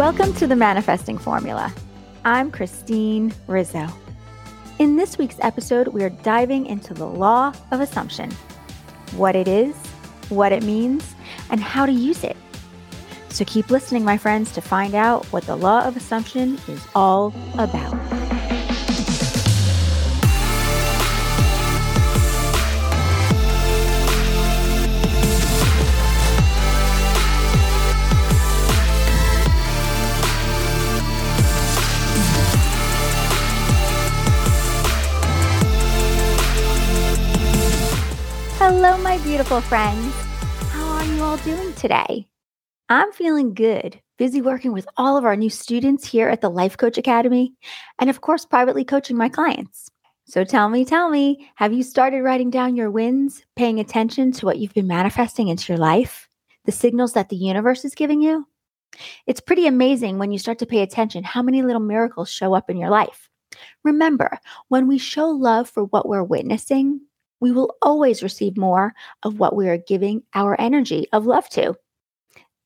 Welcome to the Manifesting Formula. I'm Christine Rizzo. In this week's episode, we are diving into the law of assumption what it is, what it means, and how to use it. So keep listening, my friends, to find out what the law of assumption is all about. Friends. How are you all doing today? I'm feeling good, busy working with all of our new students here at the Life Coach Academy, and of course, privately coaching my clients. So tell me, tell me, have you started writing down your wins, paying attention to what you've been manifesting into your life, the signals that the universe is giving you? It's pretty amazing when you start to pay attention how many little miracles show up in your life. Remember, when we show love for what we're witnessing, we will always receive more of what we are giving our energy of love to.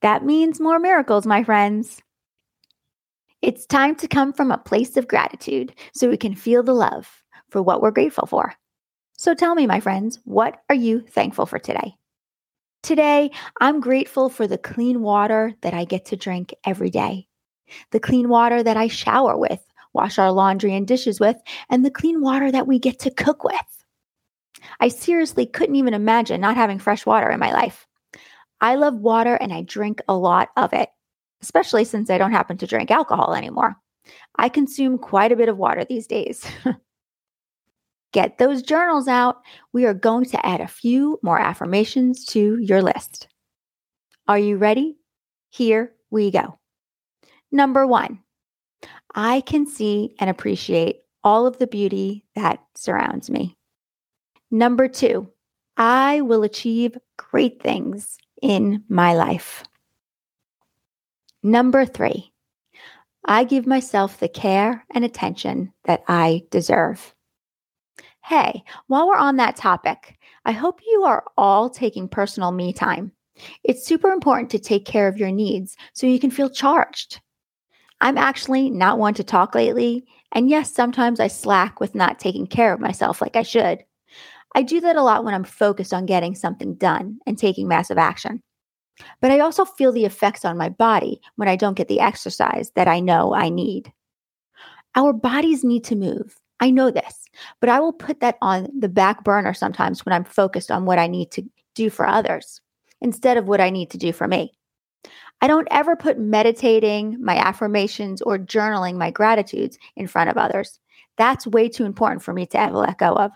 That means more miracles, my friends. It's time to come from a place of gratitude so we can feel the love for what we're grateful for. So tell me, my friends, what are you thankful for today? Today, I'm grateful for the clean water that I get to drink every day, the clean water that I shower with, wash our laundry and dishes with, and the clean water that we get to cook with. I seriously couldn't even imagine not having fresh water in my life. I love water and I drink a lot of it, especially since I don't happen to drink alcohol anymore. I consume quite a bit of water these days. Get those journals out. We are going to add a few more affirmations to your list. Are you ready? Here we go. Number one, I can see and appreciate all of the beauty that surrounds me. Number two, I will achieve great things in my life. Number three, I give myself the care and attention that I deserve. Hey, while we're on that topic, I hope you are all taking personal me time. It's super important to take care of your needs so you can feel charged. I'm actually not one to talk lately, and yes, sometimes I slack with not taking care of myself like I should. I do that a lot when I'm focused on getting something done and taking massive action. But I also feel the effects on my body when I don't get the exercise that I know I need. Our bodies need to move. I know this, but I will put that on the back burner sometimes when I'm focused on what I need to do for others instead of what I need to do for me. I don't ever put meditating, my affirmations, or journaling my gratitudes in front of others. That's way too important for me to ever let go of.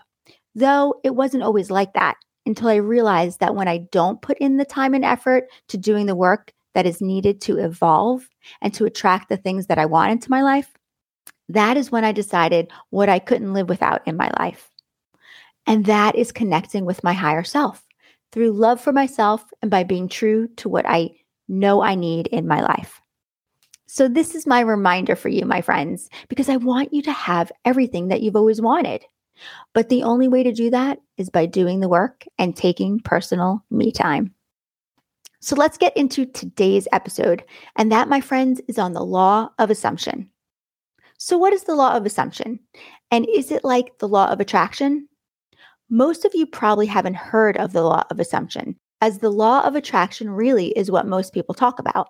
Though it wasn't always like that until I realized that when I don't put in the time and effort to doing the work that is needed to evolve and to attract the things that I want into my life, that is when I decided what I couldn't live without in my life. And that is connecting with my higher self through love for myself and by being true to what I know I need in my life. So, this is my reminder for you, my friends, because I want you to have everything that you've always wanted. But the only way to do that is by doing the work and taking personal me time. So let's get into today's episode. And that, my friends, is on the law of assumption. So, what is the law of assumption? And is it like the law of attraction? Most of you probably haven't heard of the law of assumption, as the law of attraction really is what most people talk about.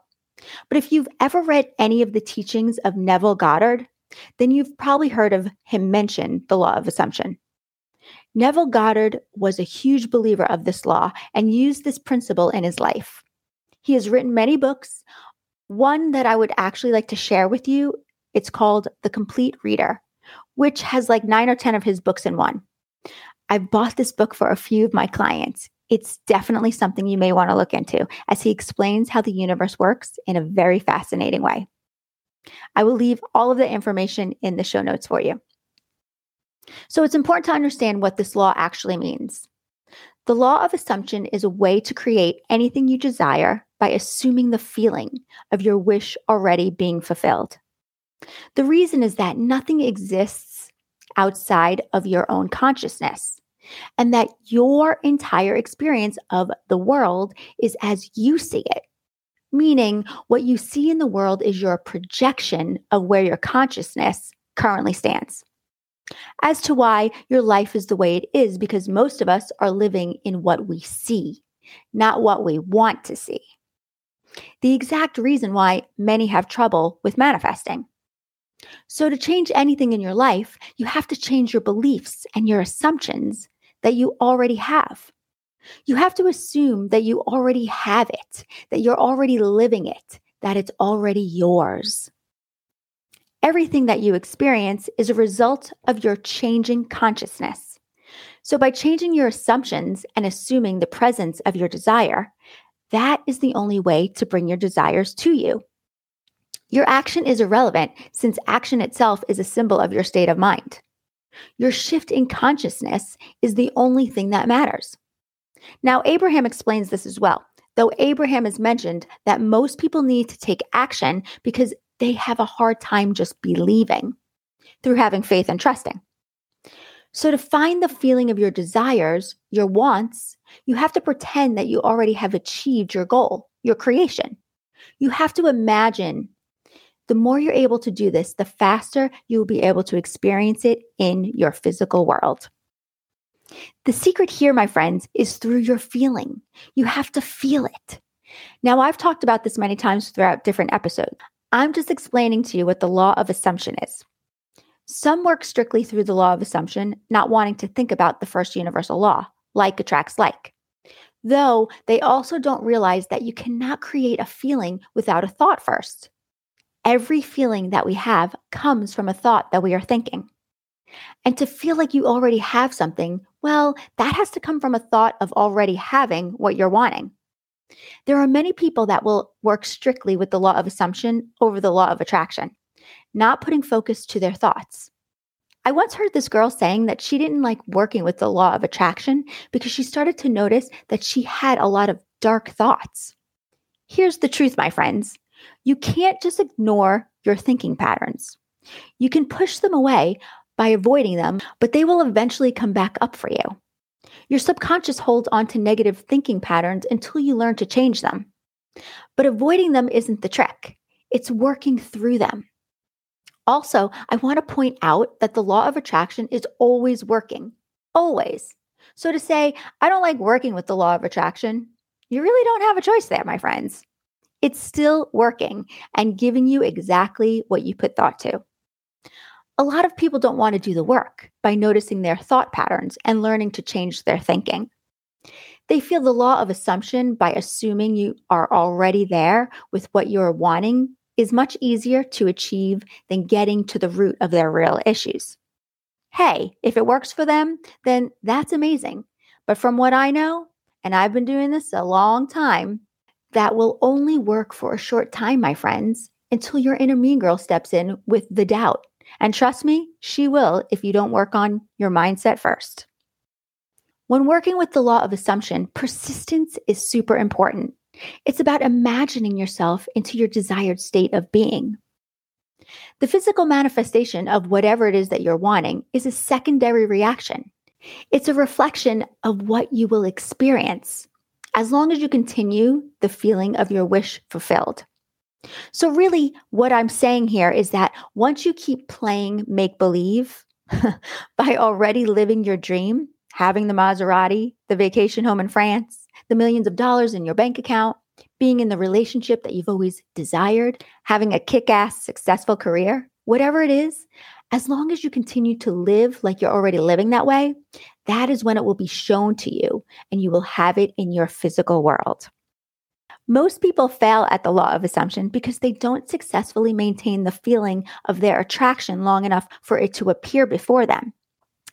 But if you've ever read any of the teachings of Neville Goddard, then you've probably heard of him mention the law of assumption. Neville Goddard was a huge believer of this law and used this principle in his life. He has written many books. One that I would actually like to share with you, it's called The Complete Reader, which has like 9 or 10 of his books in one. I've bought this book for a few of my clients. It's definitely something you may want to look into as he explains how the universe works in a very fascinating way. I will leave all of the information in the show notes for you. So it's important to understand what this law actually means. The law of assumption is a way to create anything you desire by assuming the feeling of your wish already being fulfilled. The reason is that nothing exists outside of your own consciousness, and that your entire experience of the world is as you see it, meaning what you see in the world is your projection of where your consciousness currently stands. As to why your life is the way it is, because most of us are living in what we see, not what we want to see. The exact reason why many have trouble with manifesting. So, to change anything in your life, you have to change your beliefs and your assumptions that you already have. You have to assume that you already have it, that you're already living it, that it's already yours. Everything that you experience is a result of your changing consciousness. So, by changing your assumptions and assuming the presence of your desire, that is the only way to bring your desires to you. Your action is irrelevant since action itself is a symbol of your state of mind. Your shift in consciousness is the only thing that matters. Now, Abraham explains this as well, though Abraham has mentioned that most people need to take action because they have a hard time just believing through having faith and trusting. So, to find the feeling of your desires, your wants, you have to pretend that you already have achieved your goal, your creation. You have to imagine. The more you're able to do this, the faster you will be able to experience it in your physical world. The secret here, my friends, is through your feeling. You have to feel it. Now, I've talked about this many times throughout different episodes. I'm just explaining to you what the law of assumption is. Some work strictly through the law of assumption, not wanting to think about the first universal law, like attracts like. Though they also don't realize that you cannot create a feeling without a thought first. Every feeling that we have comes from a thought that we are thinking. And to feel like you already have something, well, that has to come from a thought of already having what you're wanting. There are many people that will work strictly with the law of assumption over the law of attraction, not putting focus to their thoughts. I once heard this girl saying that she didn't like working with the law of attraction because she started to notice that she had a lot of dark thoughts. Here's the truth, my friends you can't just ignore your thinking patterns. You can push them away by avoiding them, but they will eventually come back up for you. Your subconscious holds on to negative thinking patterns until you learn to change them. But avoiding them isn't the trick, it's working through them. Also, I want to point out that the law of attraction is always working, always. So to say, I don't like working with the law of attraction, you really don't have a choice there, my friends. It's still working and giving you exactly what you put thought to. A lot of people don't want to do the work by noticing their thought patterns and learning to change their thinking. They feel the law of assumption by assuming you are already there with what you're wanting is much easier to achieve than getting to the root of their real issues. Hey, if it works for them, then that's amazing. But from what I know, and I've been doing this a long time, that will only work for a short time, my friends, until your inner mean girl steps in with the doubt and trust me, she will if you don't work on your mindset first. When working with the law of assumption, persistence is super important. It's about imagining yourself into your desired state of being. The physical manifestation of whatever it is that you're wanting is a secondary reaction. It's a reflection of what you will experience as long as you continue the feeling of your wish fulfilled. So, really, what I'm saying here is that once you keep playing make believe by already living your dream, having the Maserati, the vacation home in France, the millions of dollars in your bank account, being in the relationship that you've always desired, having a kick ass, successful career, whatever it is, as long as you continue to live like you're already living that way, that is when it will be shown to you and you will have it in your physical world. Most people fail at the law of assumption because they don't successfully maintain the feeling of their attraction long enough for it to appear before them.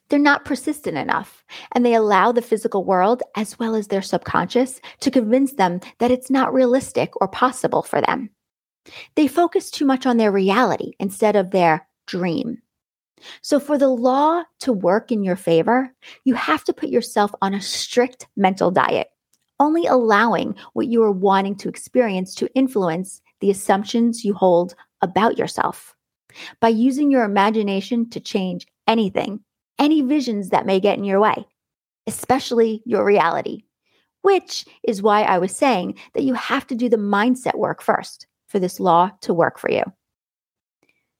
They're not persistent enough, and they allow the physical world, as well as their subconscious, to convince them that it's not realistic or possible for them. They focus too much on their reality instead of their dream. So, for the law to work in your favor, you have to put yourself on a strict mental diet only allowing what you are wanting to experience to influence the assumptions you hold about yourself. By using your imagination to change anything, any visions that may get in your way, especially your reality. which is why I was saying that you have to do the mindset work first for this law to work for you.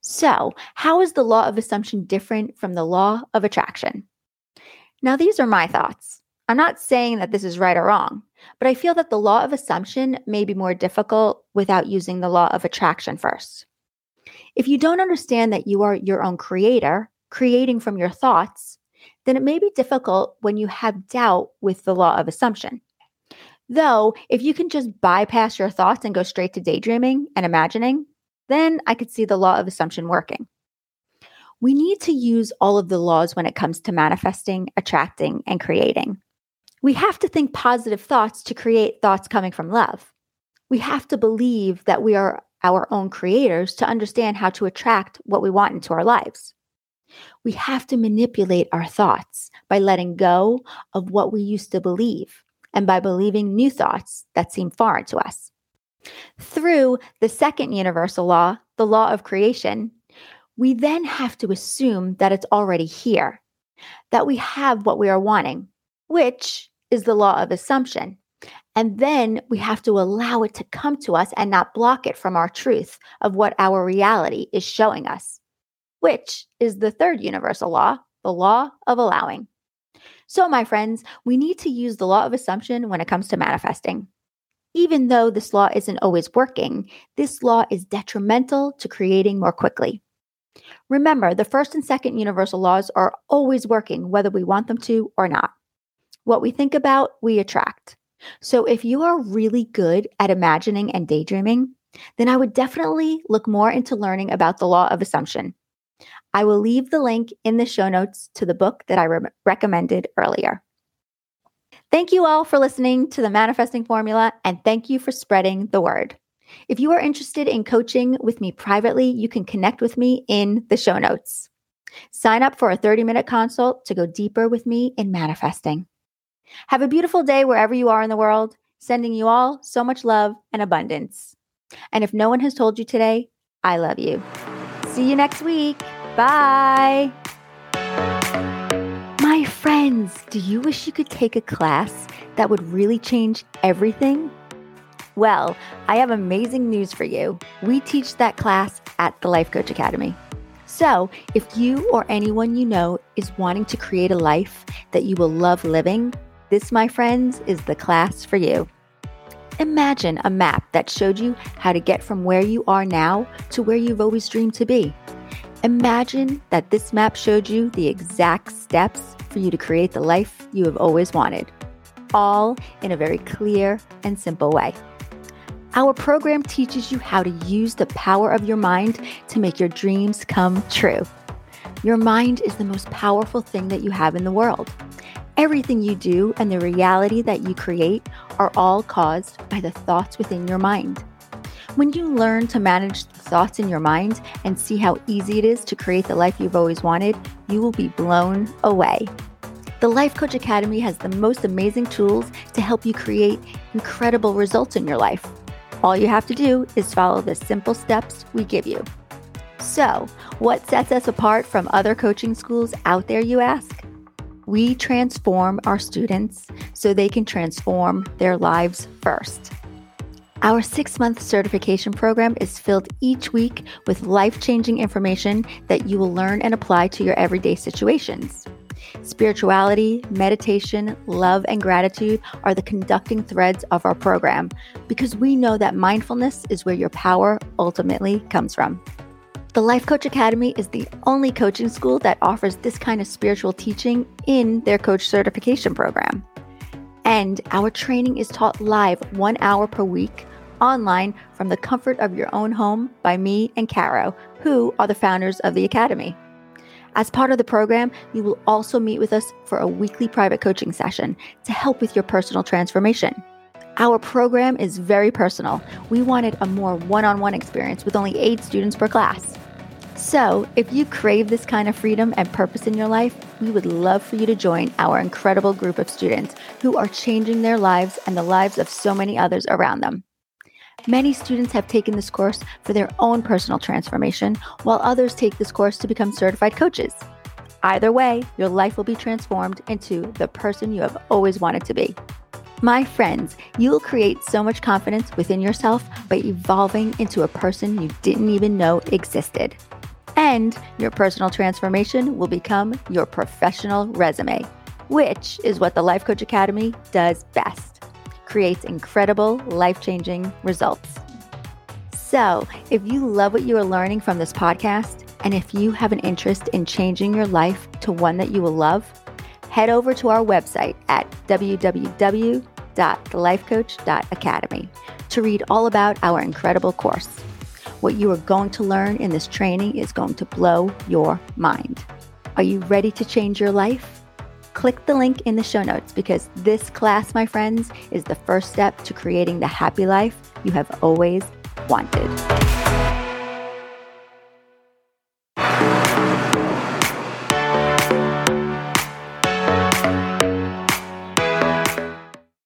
So, how is the law of assumption different from the law of attraction? Now, these are my thoughts. I'm not saying that this is right or wrong, but I feel that the law of assumption may be more difficult without using the law of attraction first. If you don't understand that you are your own creator, creating from your thoughts, then it may be difficult when you have doubt with the law of assumption. Though, if you can just bypass your thoughts and go straight to daydreaming and imagining, then I could see the law of assumption working. We need to use all of the laws when it comes to manifesting, attracting, and creating. We have to think positive thoughts to create thoughts coming from love. We have to believe that we are our own creators to understand how to attract what we want into our lives. We have to manipulate our thoughts by letting go of what we used to believe and by believing new thoughts that seem foreign to us. Through the second universal law, the law of creation, we then have to assume that it's already here, that we have what we are wanting, which is the law of assumption. And then we have to allow it to come to us and not block it from our truth of what our reality is showing us, which is the third universal law, the law of allowing. So, my friends, we need to use the law of assumption when it comes to manifesting. Even though this law isn't always working, this law is detrimental to creating more quickly. Remember, the first and second universal laws are always working, whether we want them to or not. What we think about, we attract. So if you are really good at imagining and daydreaming, then I would definitely look more into learning about the law of assumption. I will leave the link in the show notes to the book that I re- recommended earlier. Thank you all for listening to the Manifesting Formula, and thank you for spreading the word. If you are interested in coaching with me privately, you can connect with me in the show notes. Sign up for a 30 minute consult to go deeper with me in manifesting. Have a beautiful day wherever you are in the world, sending you all so much love and abundance. And if no one has told you today, I love you. See you next week. Bye. My friends, do you wish you could take a class that would really change everything? Well, I have amazing news for you. We teach that class at the Life Coach Academy. So, if you or anyone you know is wanting to create a life that you will love living, this, my friends, is the class for you. Imagine a map that showed you how to get from where you are now to where you've always dreamed to be. Imagine that this map showed you the exact steps for you to create the life you have always wanted, all in a very clear and simple way. Our program teaches you how to use the power of your mind to make your dreams come true. Your mind is the most powerful thing that you have in the world. Everything you do and the reality that you create are all caused by the thoughts within your mind. When you learn to manage the thoughts in your mind and see how easy it is to create the life you've always wanted, you will be blown away. The Life Coach Academy has the most amazing tools to help you create incredible results in your life. All you have to do is follow the simple steps we give you. So, what sets us apart from other coaching schools out there, you ask? We transform our students so they can transform their lives first. Our six month certification program is filled each week with life changing information that you will learn and apply to your everyday situations. Spirituality, meditation, love, and gratitude are the conducting threads of our program because we know that mindfulness is where your power ultimately comes from. The Life Coach Academy is the only coaching school that offers this kind of spiritual teaching in their coach certification program. And our training is taught live one hour per week online from the comfort of your own home by me and Caro, who are the founders of the Academy. As part of the program, you will also meet with us for a weekly private coaching session to help with your personal transformation. Our program is very personal. We wanted a more one on one experience with only eight students per class. So, if you crave this kind of freedom and purpose in your life, we would love for you to join our incredible group of students who are changing their lives and the lives of so many others around them. Many students have taken this course for their own personal transformation, while others take this course to become certified coaches. Either way, your life will be transformed into the person you have always wanted to be. My friends, you'll create so much confidence within yourself by evolving into a person you didn't even know existed. And your personal transformation will become your professional resume, which is what the Life Coach Academy does best creates incredible, life changing results. So, if you love what you are learning from this podcast, and if you have an interest in changing your life to one that you will love, head over to our website at www.thelifecoach.academy to read all about our incredible course. What you are going to learn in this training is going to blow your mind. Are you ready to change your life? Click the link in the show notes because this class, my friends, is the first step to creating the happy life you have always wanted.